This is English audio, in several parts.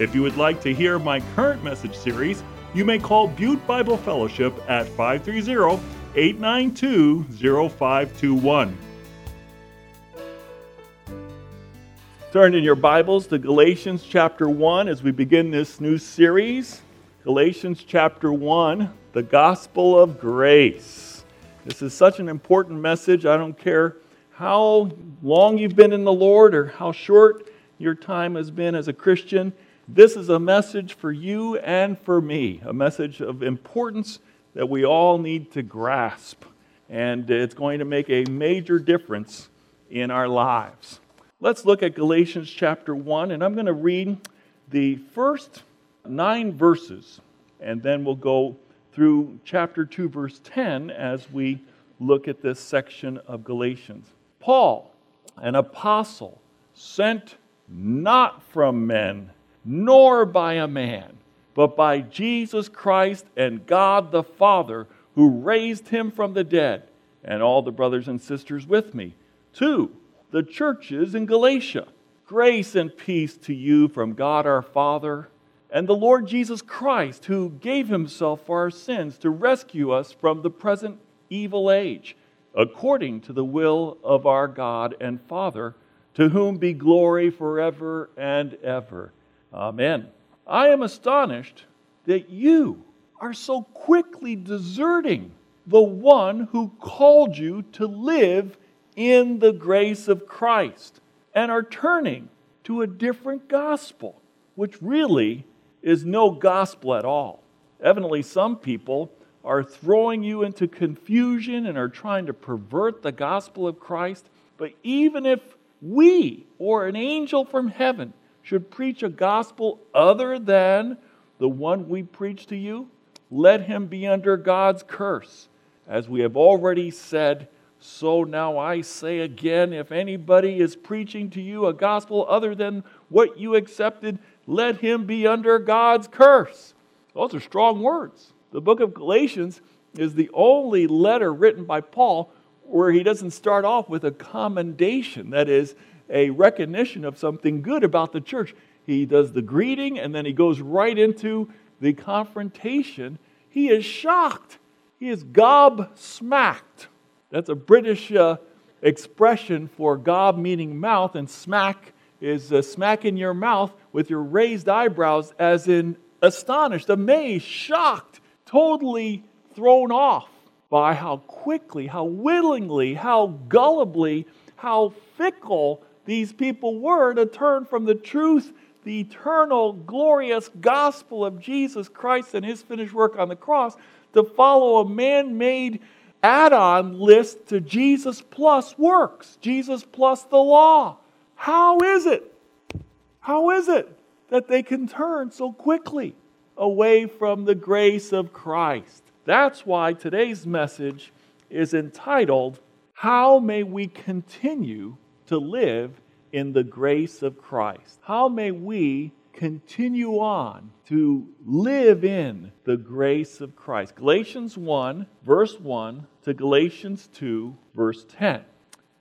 If you would like to hear my current message series, you may call Butte Bible Fellowship at 530 892 0521. Turn in your Bibles to Galatians chapter 1 as we begin this new series. Galatians chapter 1, the gospel of grace. This is such an important message. I don't care how long you've been in the Lord or how short your time has been as a Christian. This is a message for you and for me, a message of importance that we all need to grasp. And it's going to make a major difference in our lives. Let's look at Galatians chapter 1, and I'm going to read the first nine verses, and then we'll go through chapter 2, verse 10 as we look at this section of Galatians. Paul, an apostle, sent not from men nor by a man, but by Jesus Christ and God the Father, who raised him from the dead, and all the brothers and sisters with me. To the churches in Galatia, grace and peace to you from God our Father and the Lord Jesus Christ, who gave himself for our sins to rescue us from the present evil age, according to the will of our God and Father, to whom be glory forever and ever. Amen. I am astonished that you are so quickly deserting the one who called you to live in the grace of Christ and are turning to a different gospel, which really is no gospel at all. Evidently, some people are throwing you into confusion and are trying to pervert the gospel of Christ. But even if we or an angel from heaven should preach a gospel other than the one we preach to you, let him be under God's curse. As we have already said, so now I say again if anybody is preaching to you a gospel other than what you accepted, let him be under God's curse. Those are strong words. The book of Galatians is the only letter written by Paul where he doesn't start off with a commendation. That is, a recognition of something good about the church. He does the greeting and then he goes right into the confrontation. He is shocked. He is gobsmacked. That's a British uh, expression for gob meaning mouth, and smack is uh, smack in your mouth with your raised eyebrows, as in astonished, amazed, shocked, totally thrown off by how quickly, how willingly, how gullibly, how fickle these people were to turn from the truth, the eternal, glorious gospel of Jesus Christ and his finished work on the cross, to follow a man made add on list to Jesus plus works, Jesus plus the law. How is it? How is it that they can turn so quickly away from the grace of Christ? That's why today's message is entitled, How May We Continue to live in the grace of Christ? How may we continue on to live in the grace of Christ? Galatians 1, verse 1 to Galatians 2, verse 10.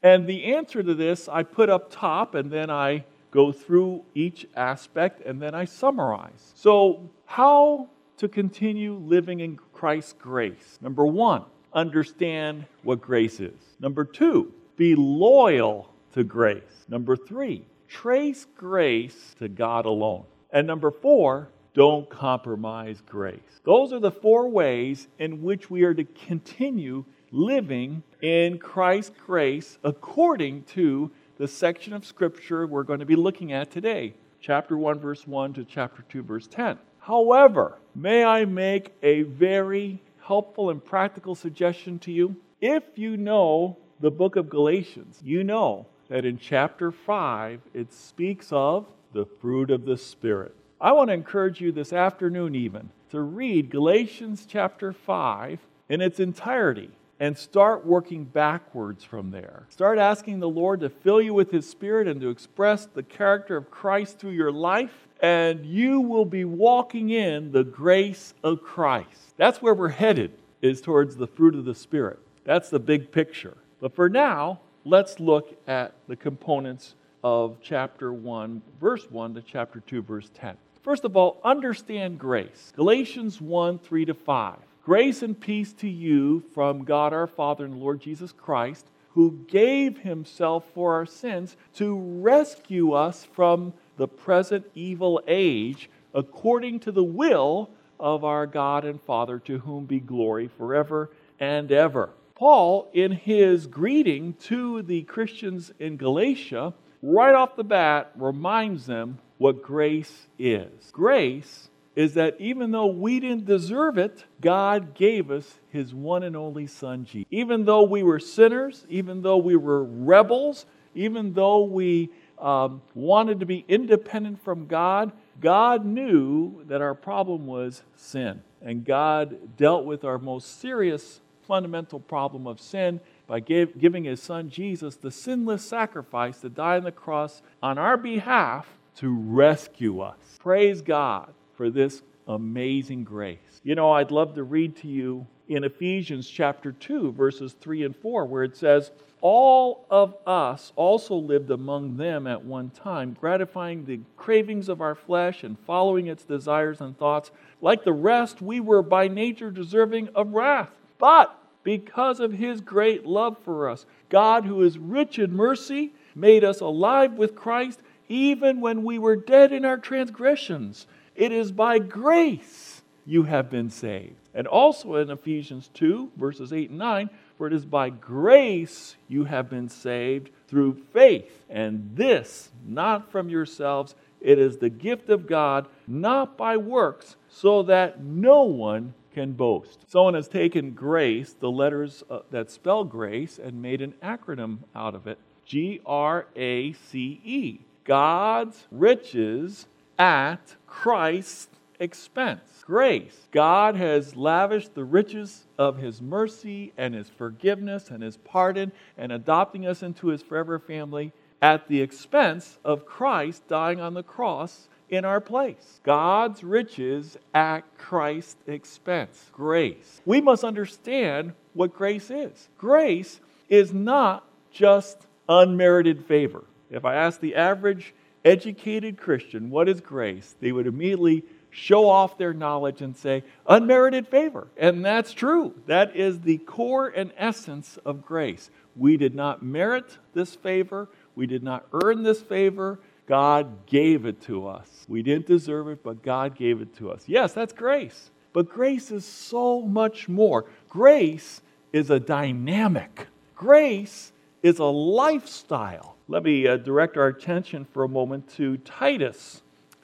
And the answer to this I put up top and then I go through each aspect and then I summarize. So, how to continue living in Christ's grace? Number one, understand what grace is. Number two, be loyal to grace. Number three, trace grace to God alone. And number four, don't compromise grace. Those are the four ways in which we are to continue living in Christ's grace according to the section of Scripture we're going to be looking at today, chapter 1, verse 1 to chapter 2, verse 10. However, may I make a very helpful and practical suggestion to you? If you know the book of Galatians, you know that in chapter 5 it speaks of the fruit of the Spirit. I want to encourage you this afternoon, even, to read Galatians chapter 5 in its entirety and start working backwards from there. Start asking the Lord to fill you with His Spirit and to express the character of Christ through your life, and you will be walking in the grace of Christ. That's where we're headed, is towards the fruit of the Spirit. That's the big picture. But for now, let's look at the components of chapter 1, verse 1 to chapter 2, verse 10. First of all, understand grace. Galatians 1 3 to 5. Grace and peace to you from God our Father and Lord Jesus Christ, who gave himself for our sins to rescue us from the present evil age, according to the will of our God and Father, to whom be glory forever and ever. Paul, in his greeting to the Christians in Galatia, right off the bat reminds them what grace is. Grace is that even though we didn't deserve it, God gave us His one and only Son, Jesus. Even though we were sinners, even though we were rebels, even though we um, wanted to be independent from God, God knew that our problem was sin. And God dealt with our most serious fundamental problem of sin by give, giving His Son Jesus the sinless sacrifice to die on the cross on our behalf to rescue us. Praise God for this amazing grace. You know, I'd love to read to you in Ephesians chapter 2, verses 3 and 4, where it says, All of us also lived among them at one time, gratifying the cravings of our flesh and following its desires and thoughts. Like the rest, we were by nature deserving of wrath. But because of his great love for us, God, who is rich in mercy, made us alive with Christ even when we were dead in our transgressions. It is by grace you have been saved. And also in Ephesians 2, verses 8 and 9, for it is by grace you have been saved through faith. And this, not from yourselves, it is the gift of God, not by works, so that no one can boast. Someone has taken grace, the letters uh, that spell grace, and made an acronym out of it G R A C E. God's riches at Christ's expense. Grace. God has lavished the riches of His mercy and His forgiveness and His pardon and adopting us into His forever family at the expense of Christ dying on the cross in our place. God's riches at Christ's expense. Grace. We must understand what grace is. Grace is not just unmerited favor. If I ask the average educated Christian what is grace, they would immediately show off their knowledge and say, unmerited favor. And that's true. That is the core and essence of grace. We did not merit this favor, we did not earn this favor. God gave it to us. We didn't deserve it, but God gave it to us. Yes, that's grace. But grace is so much more. Grace is a dynamic, grace is a lifestyle. Let me uh, direct our attention for a moment to Titus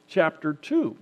chapter 2.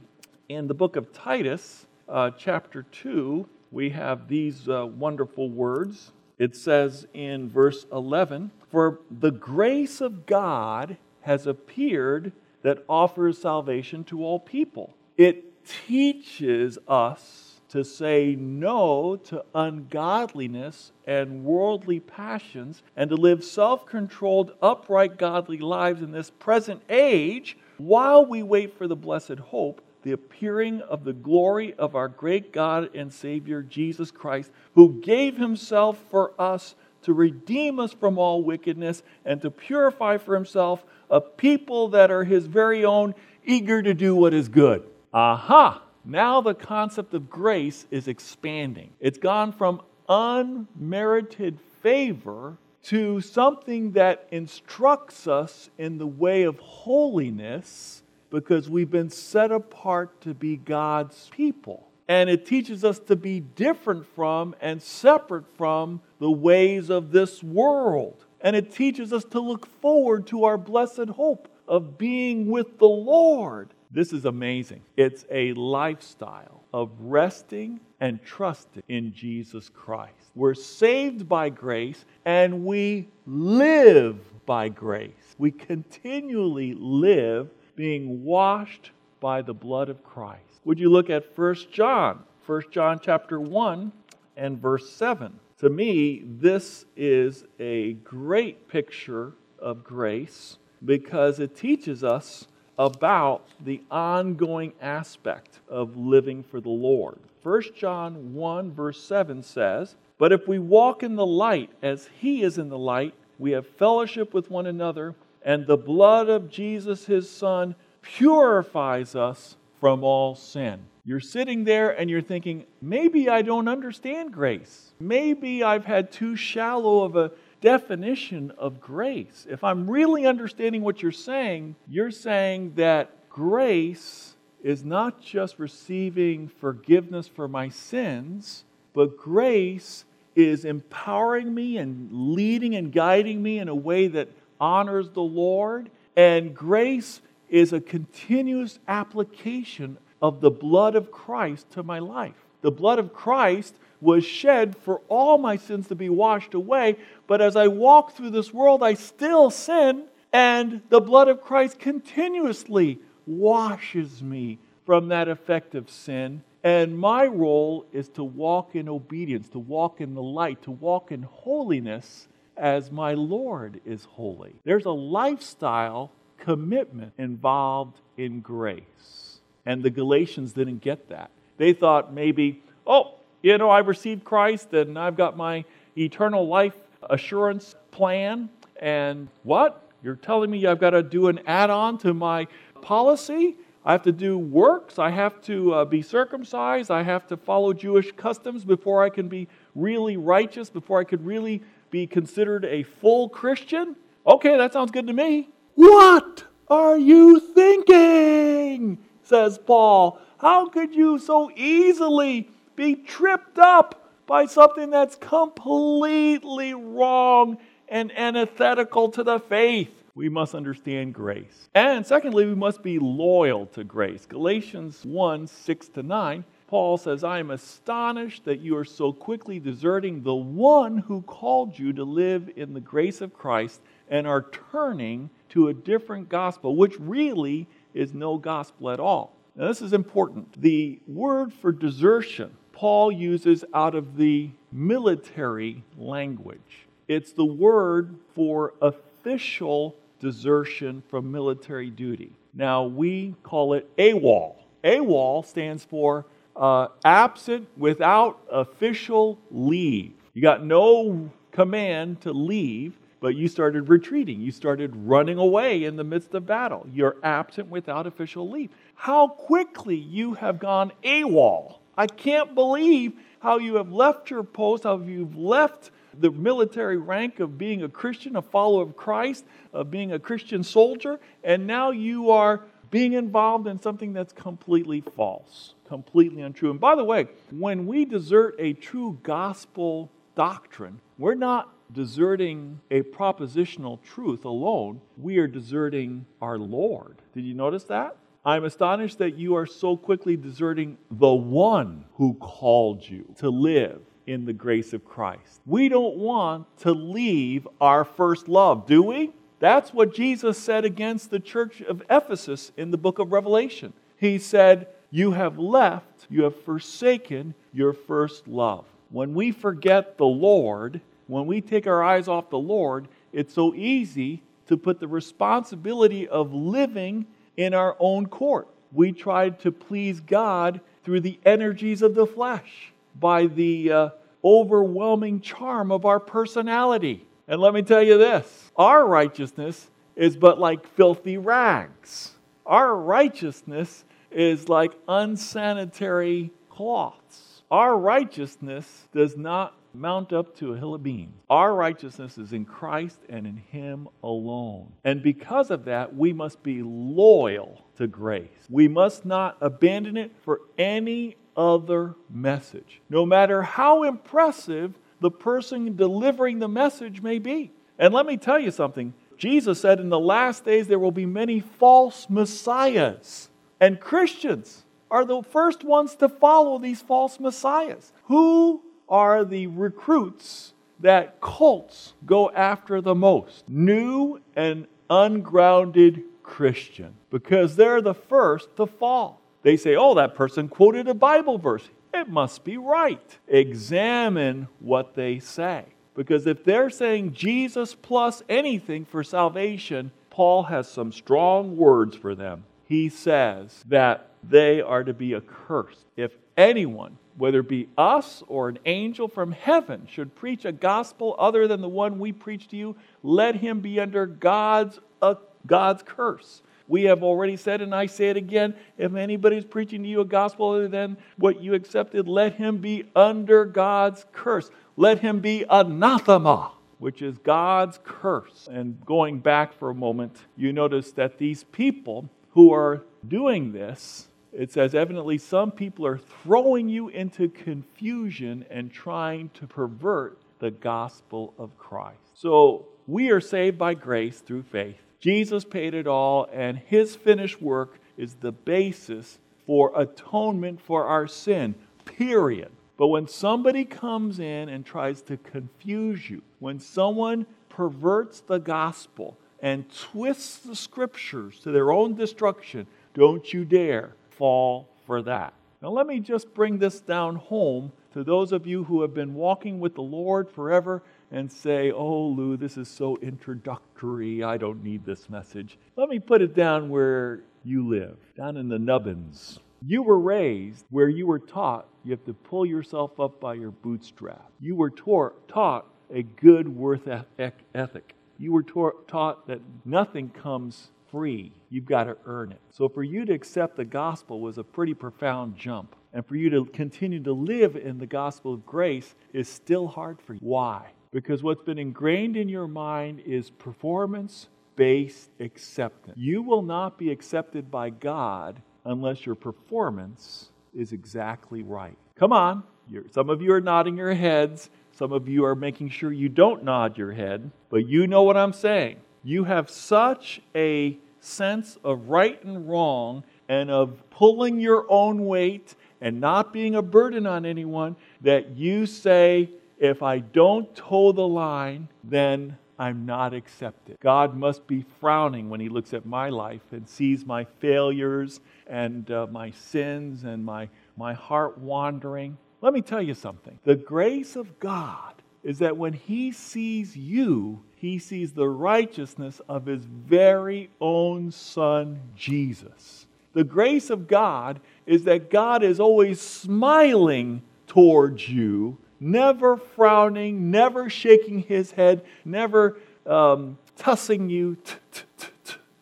In the book of Titus, uh, chapter 2, we have these uh, wonderful words. It says in verse 11 For the grace of God has appeared that offers salvation to all people. It teaches us to say no to ungodliness and worldly passions and to live self controlled, upright, godly lives in this present age while we wait for the blessed hope, the appearing of the glory of our great God and Savior Jesus Christ, who gave himself for us to redeem us from all wickedness and to purify for himself a people that are his very own, eager to do what is good. Aha! Now the concept of grace is expanding. It's gone from unmerited favor to something that instructs us in the way of holiness because we've been set apart to be God's people. And it teaches us to be different from and separate from the ways of this world. And it teaches us to look forward to our blessed hope of being with the Lord. This is amazing. It's a lifestyle of resting and trusting in Jesus Christ. We're saved by grace and we live by grace. We continually live being washed by the blood of Christ. Would you look at 1 John? 1 John chapter 1 and verse 7. To me, this is a great picture of grace because it teaches us about the ongoing aspect of living for the Lord. 1 John 1, verse 7 says, But if we walk in the light as he is in the light, we have fellowship with one another, and the blood of Jesus, his Son, purifies us from all sin. You're sitting there and you're thinking, maybe I don't understand grace. Maybe I've had too shallow of a definition of grace. If I'm really understanding what you're saying, you're saying that grace is not just receiving forgiveness for my sins, but grace is empowering me and leading and guiding me in a way that honors the Lord. And grace is a continuous application of the blood of Christ to my life. The blood of Christ was shed for all my sins to be washed away. But as I walk through this world, I still sin, and the blood of Christ continuously washes me from that effect of sin. And my role is to walk in obedience, to walk in the light, to walk in holiness as my Lord is holy. There's a lifestyle commitment involved in grace. And the Galatians didn't get that. They thought maybe, oh, you know, I've received Christ and I've got my eternal life assurance plan. And what? You're telling me I've got to do an add on to my policy? I have to do works. I have to uh, be circumcised. I have to follow Jewish customs before I can be really righteous, before I could really be considered a full Christian. Okay, that sounds good to me. What are you thinking? Says Paul. How could you so easily be tripped up by something that's completely wrong and antithetical to the faith. We must understand grace. And secondly, we must be loyal to grace. Galatians 1 6 to 9, Paul says, I am astonished that you are so quickly deserting the one who called you to live in the grace of Christ and are turning to a different gospel, which really is no gospel at all. Now, this is important. The word for desertion Paul uses out of the military language. It's the word for official desertion from military duty. Now, we call it AWOL. AWOL stands for uh, absent without official leave. You got no command to leave, but you started retreating. You started running away in the midst of battle. You're absent without official leave. How quickly you have gone AWOL I can't believe how you have left your post, how you've left the military rank of being a Christian, a follower of Christ, of being a Christian soldier, and now you are being involved in something that's completely false, completely untrue. And by the way, when we desert a true gospel doctrine, we're not deserting a propositional truth alone, we are deserting our Lord. Did you notice that? I'm astonished that you are so quickly deserting the one who called you to live in the grace of Christ. We don't want to leave our first love, do we? That's what Jesus said against the church of Ephesus in the book of Revelation. He said, You have left, you have forsaken your first love. When we forget the Lord, when we take our eyes off the Lord, it's so easy to put the responsibility of living in our own court. We tried to please God through the energies of the flesh, by the uh, overwhelming charm of our personality. And let me tell you this our righteousness is but like filthy rags. Our righteousness is like unsanitary cloths. Our righteousness does not mount up to a hill of beans. Our righteousness is in Christ and in Him alone. And because of that, we must be loyal to grace. We must not abandon it for any other message, no matter how impressive the person delivering the message may be. And let me tell you something Jesus said in the last days there will be many false messiahs. And Christians are the first ones to follow these false messiahs. Who are the recruits that cults go after the most new and ungrounded Christian because they're the first to fall. They say, oh, that person quoted a Bible verse. It must be right. Examine what they say. Because if they're saying Jesus plus anything for salvation, Paul has some strong words for them. He says that they are to be accursed. If anyone, whether it be us or an angel from heaven, should preach a gospel other than the one we preach to you, let him be under God's, uh, God's curse. We have already said, and I say it again if anybody's preaching to you a gospel other than what you accepted, let him be under God's curse. Let him be anathema, which is God's curse. And going back for a moment, you notice that these people who are doing this, it says, evidently, some people are throwing you into confusion and trying to pervert the gospel of Christ. So we are saved by grace through faith. Jesus paid it all, and his finished work is the basis for atonement for our sin, period. But when somebody comes in and tries to confuse you, when someone perverts the gospel and twists the scriptures to their own destruction, don't you dare fall for that. Now, let me just bring this down home to those of you who have been walking with the Lord forever and say, Oh, Lou, this is so introductory. I don't need this message. Let me put it down where you live, down in the Nubbins. You were raised where you were taught you have to pull yourself up by your bootstrap. You were taught a good worth ethic. You were taught that nothing comes free. You've got to earn it. So for you to accept the gospel was a pretty profound jump. And for you to continue to live in the gospel of grace is still hard for you. Why? Because what's been ingrained in your mind is performance based acceptance. You will not be accepted by God unless your performance is exactly right. Come on. Some of you are nodding your heads. Some of you are making sure you don't nod your head. But you know what I'm saying. You have such a sense of right and wrong and of pulling your own weight and not being a burden on anyone that you say, if I don't toe the line, then I'm not accepted. God must be frowning when He looks at my life and sees my failures and uh, my sins and my, my heart wandering. Let me tell you something. The grace of God is that when He sees you, He sees the righteousness of His very own Son, Jesus. The grace of God is that God is always smiling towards you never frowning, never shaking his head, never um, tussing you.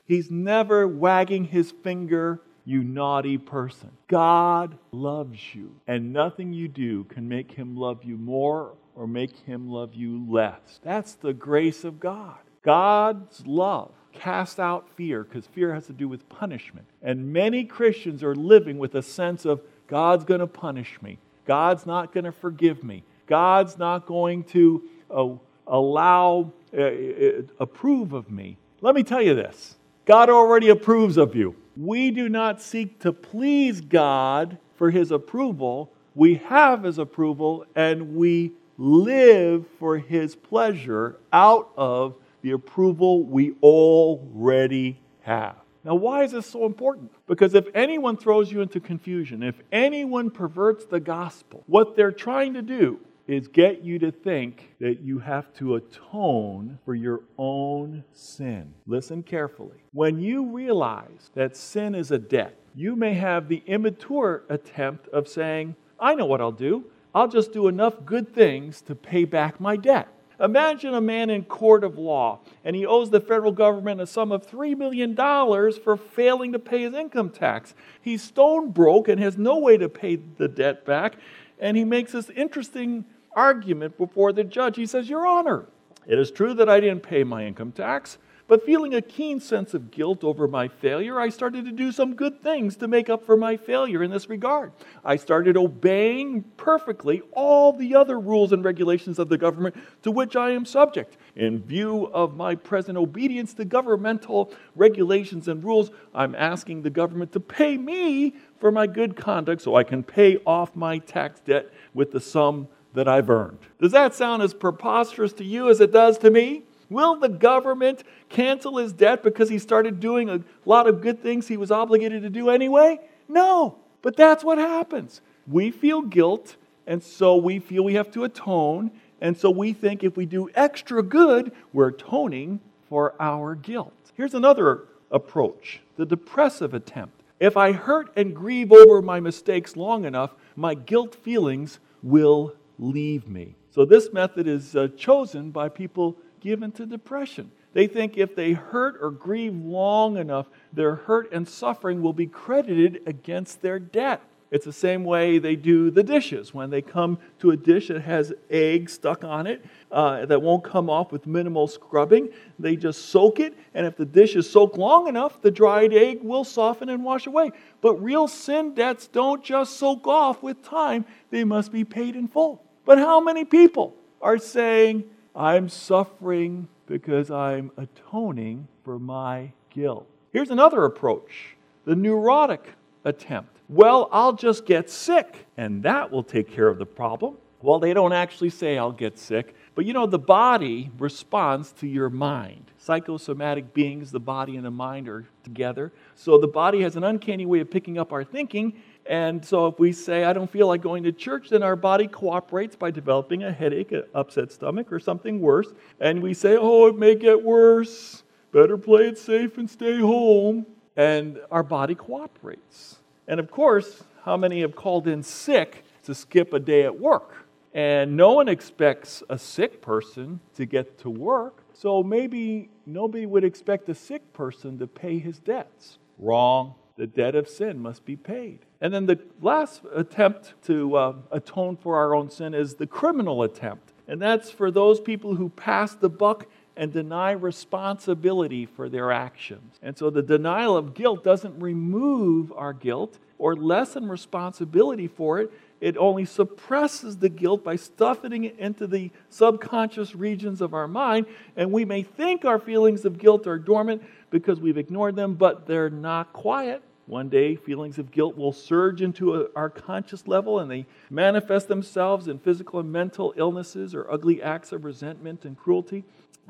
He's never wagging his finger, you naughty person. God loves you, and nothing you do can make him love you more or make him love you less. That's the grace of God. God's love casts out fear because fear has to do with punishment. And many Christians are living with a sense of God's going to punish me. God's not going to forgive me. God's not going to uh, allow, uh, uh, approve of me. Let me tell you this God already approves of you. We do not seek to please God for his approval. We have his approval and we live for his pleasure out of the approval we already have. Now, why is this so important? Because if anyone throws you into confusion, if anyone perverts the gospel, what they're trying to do is get you to think that you have to atone for your own sin. Listen carefully. When you realize that sin is a debt, you may have the immature attempt of saying, I know what I'll do. I'll just do enough good things to pay back my debt. Imagine a man in court of law and he owes the federal government a sum of $3 million for failing to pay his income tax. He's stone broke and has no way to pay the debt back. And he makes this interesting argument before the judge. He says, Your Honor, it is true that I didn't pay my income tax, but feeling a keen sense of guilt over my failure, I started to do some good things to make up for my failure in this regard. I started obeying perfectly all the other rules and regulations of the government to which I am subject. In view of my present obedience to governmental regulations and rules, I'm asking the government to pay me for my good conduct so I can pay off my tax debt with the sum that I've earned. Does that sound as preposterous to you as it does to me? Will the government cancel his debt because he started doing a lot of good things he was obligated to do anyway? No, but that's what happens. We feel guilt, and so we feel we have to atone, and so we think if we do extra good, we're atoning for our guilt. Here's another approach the depressive attempt. If I hurt and grieve over my mistakes long enough, my guilt feelings will leave me. So, this method is uh, chosen by people given to depression. They think if they hurt or grieve long enough, their hurt and suffering will be credited against their debt. It's the same way they do the dishes. When they come to a dish that has egg stuck on it uh, that won't come off with minimal scrubbing, they just soak it. And if the dish is soaked long enough, the dried egg will soften and wash away. But real sin debts don't just soak off with time, they must be paid in full. But how many people are saying, I'm suffering because I'm atoning for my guilt? Here's another approach the neurotic attempt. Well, I'll just get sick, and that will take care of the problem. Well, they don't actually say, I'll get sick. But you know, the body responds to your mind. Psychosomatic beings, the body and the mind are together. So the body has an uncanny way of picking up our thinking. And so if we say, I don't feel like going to church, then our body cooperates by developing a headache, an upset stomach, or something worse. And we say, oh, it may get worse. Better play it safe and stay home. And our body cooperates. And of course, how many have called in sick to skip a day at work? And no one expects a sick person to get to work. So maybe nobody would expect a sick person to pay his debts. Wrong. The debt of sin must be paid. And then the last attempt to uh, atone for our own sin is the criminal attempt. And that's for those people who pass the buck and deny responsibility for their actions. And so the denial of guilt doesn't remove our guilt or lessen responsibility for it. It only suppresses the guilt by stuffing it into the subconscious regions of our mind. And we may think our feelings of guilt are dormant because we've ignored them, but they're not quiet. One day, feelings of guilt will surge into a, our conscious level and they manifest themselves in physical and mental illnesses or ugly acts of resentment and cruelty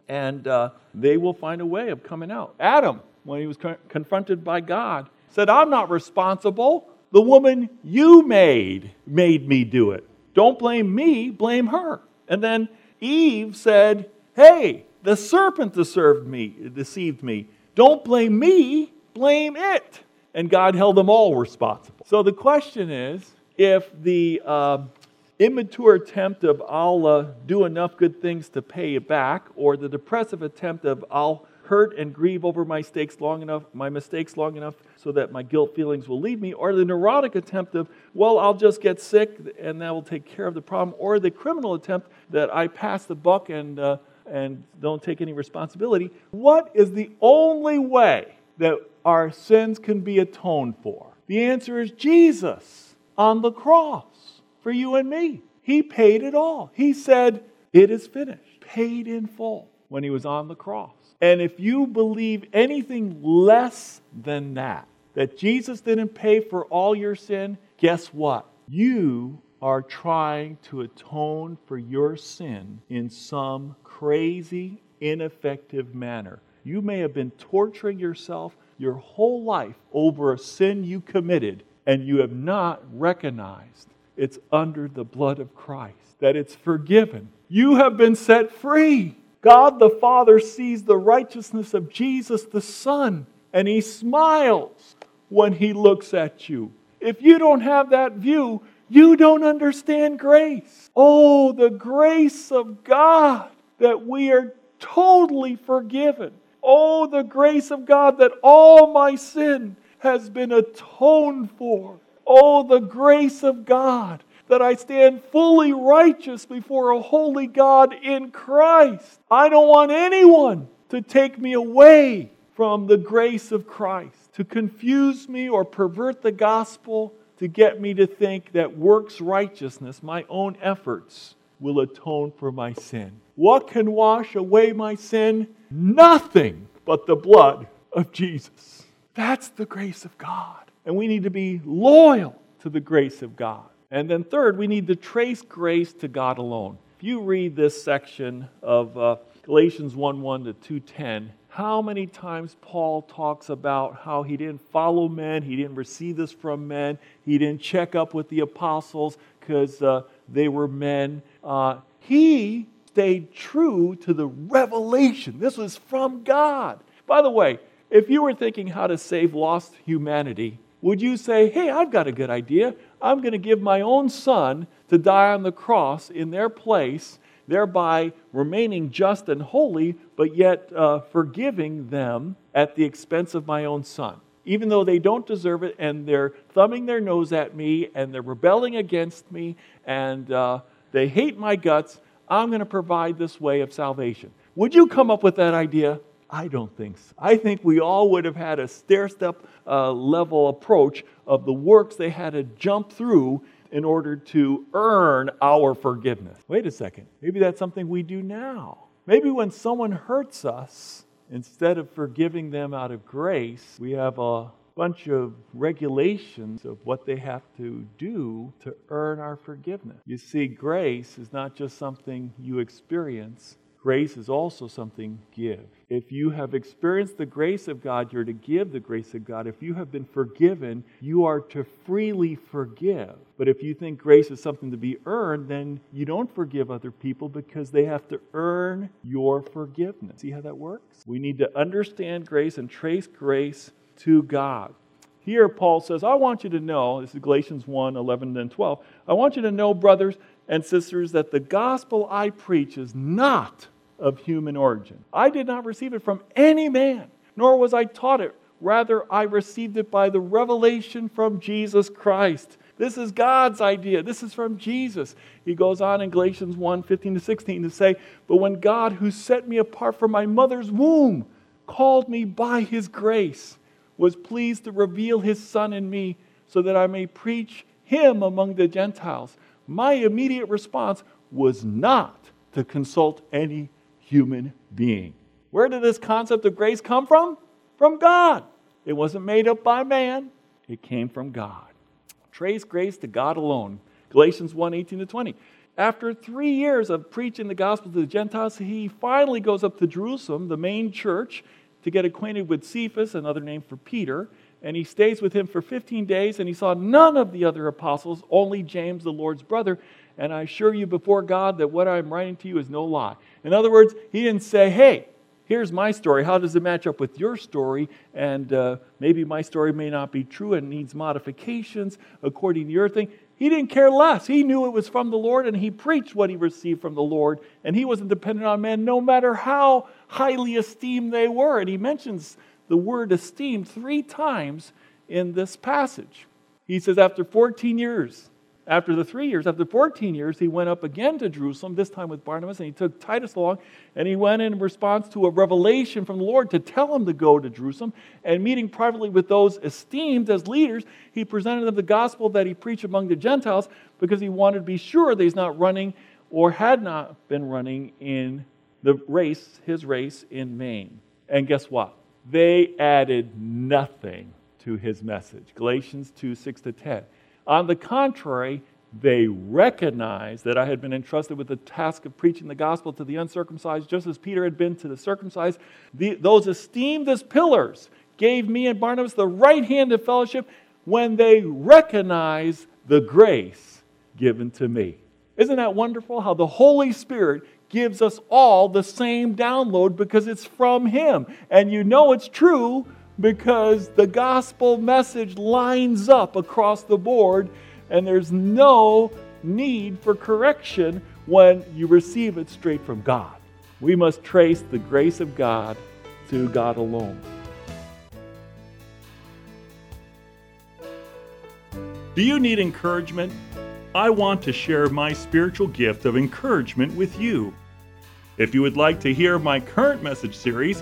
and uh, they will find a way of coming out. Adam, when he was co- confronted by God, said, I'm not responsible. The woman you made made me do it. Don't blame me, blame her. And then Eve said, Hey, the serpent deceived me. Don't blame me, blame it. And God held them all responsible. So the question is if the uh, immature attempt of I'll do enough good things to pay it back, or the depressive attempt of I'll hurt and grieve over my mistakes long enough, my mistakes long enough so that my guilt feelings will leave me, or the neurotic attempt of, well, I'll just get sick and that will take care of the problem, or the criminal attempt that I pass the buck and, uh, and don't take any responsibility. What is the only way that our sins can be atoned for? The answer is Jesus on the cross for you and me. He paid it all. He said, It is finished, paid in full when he was on the cross. And if you believe anything less than that, that Jesus didn't pay for all your sin, guess what? You are trying to atone for your sin in some crazy, ineffective manner. You may have been torturing yourself your whole life over a sin you committed, and you have not recognized it's under the blood of Christ, that it's forgiven. You have been set free. God the Father sees the righteousness of Jesus the Son, and He smiles when He looks at you. If you don't have that view, you don't understand grace. Oh, the grace of God that we are totally forgiven. Oh, the grace of God that all my sin has been atoned for. Oh, the grace of God that I stand fully righteous before a holy God in Christ. I don't want anyone to take me away from the grace of Christ, to confuse me or pervert the gospel, to get me to think that works righteousness, my own efforts, will atone for my sin. What can wash away my sin? Nothing but the blood of Jesus. That's the grace of God and we need to be loyal to the grace of God. And then, third, we need to trace grace to God alone. If you read this section of uh, Galatians 1 1 to 210, how many times Paul talks about how he didn't follow men, he didn't receive this from men, he didn't check up with the apostles because uh, they were men. Uh, he stayed true to the revelation. This was from God. By the way, if you were thinking how to save lost humanity, would you say, hey, I've got a good idea? I'm going to give my own son to die on the cross in their place, thereby remaining just and holy, but yet uh, forgiving them at the expense of my own son. Even though they don't deserve it and they're thumbing their nose at me and they're rebelling against me and uh, they hate my guts, I'm going to provide this way of salvation. Would you come up with that idea? I don't think so. I think we all would have had a stair step uh, level approach of the works they had to jump through in order to earn our forgiveness. Wait a second. Maybe that's something we do now. Maybe when someone hurts us, instead of forgiving them out of grace, we have a bunch of regulations of what they have to do to earn our forgiveness. You see, grace is not just something you experience, grace is also something give. If you have experienced the grace of God, you're to give the grace of God. If you have been forgiven, you are to freely forgive. But if you think grace is something to be earned, then you don't forgive other people because they have to earn your forgiveness. See how that works? We need to understand grace and trace grace to God. Here, Paul says, I want you to know, this is Galatians 1 11 and 12. I want you to know, brothers and sisters, that the gospel I preach is not of human origin. I did not receive it from any man, nor was I taught it. Rather, I received it by the revelation from Jesus Christ. This is God's idea. This is from Jesus. He goes on in Galatians 1 15 to 16 to say, But when God, who set me apart from my mother's womb, called me by his grace, was pleased to reveal his Son in me so that I may preach him among the Gentiles, my immediate response was not to consult any human being. Where did this concept of grace come from? From God. It wasn't made up by man, it came from God. Trace grace to God alone. Galatians 1 18 to 20. After three years of preaching the gospel to the Gentiles, he finally goes up to Jerusalem, the main church, to get acquainted with Cephas, another name for Peter. And he stays with him for 15 days, and he saw none of the other apostles, only James, the Lord's brother. And I assure you before God that what I'm writing to you is no lie. In other words, he didn't say, hey, here's my story. How does it match up with your story? And uh, maybe my story may not be true and needs modifications according to your thing. He didn't care less. He knew it was from the Lord and he preached what he received from the Lord. And he wasn't dependent on men no matter how highly esteemed they were. And he mentions the word esteemed three times in this passage. He says, after 14 years, after the three years, after 14 years, he went up again to Jerusalem, this time with Barnabas, and he took Titus along, and he went in response to a revelation from the Lord to tell him to go to Jerusalem. And meeting privately with those esteemed as leaders, he presented them the gospel that he preached among the Gentiles because he wanted to be sure that he's not running or had not been running in the race, his race in vain. And guess what? They added nothing to his message. Galatians 2 6 to 10. On the contrary, they recognized that I had been entrusted with the task of preaching the gospel to the uncircumcised, just as Peter had been to the circumcised. The, those esteemed as pillars gave me and Barnabas the right hand of fellowship when they recognized the grace given to me. Isn't that wonderful how the Holy Spirit gives us all the same download because it's from Him? And you know it's true because the gospel message lines up across the board and there's no need for correction when you receive it straight from God. We must trace the grace of God to God alone. Do you need encouragement? I want to share my spiritual gift of encouragement with you. If you would like to hear my current message series,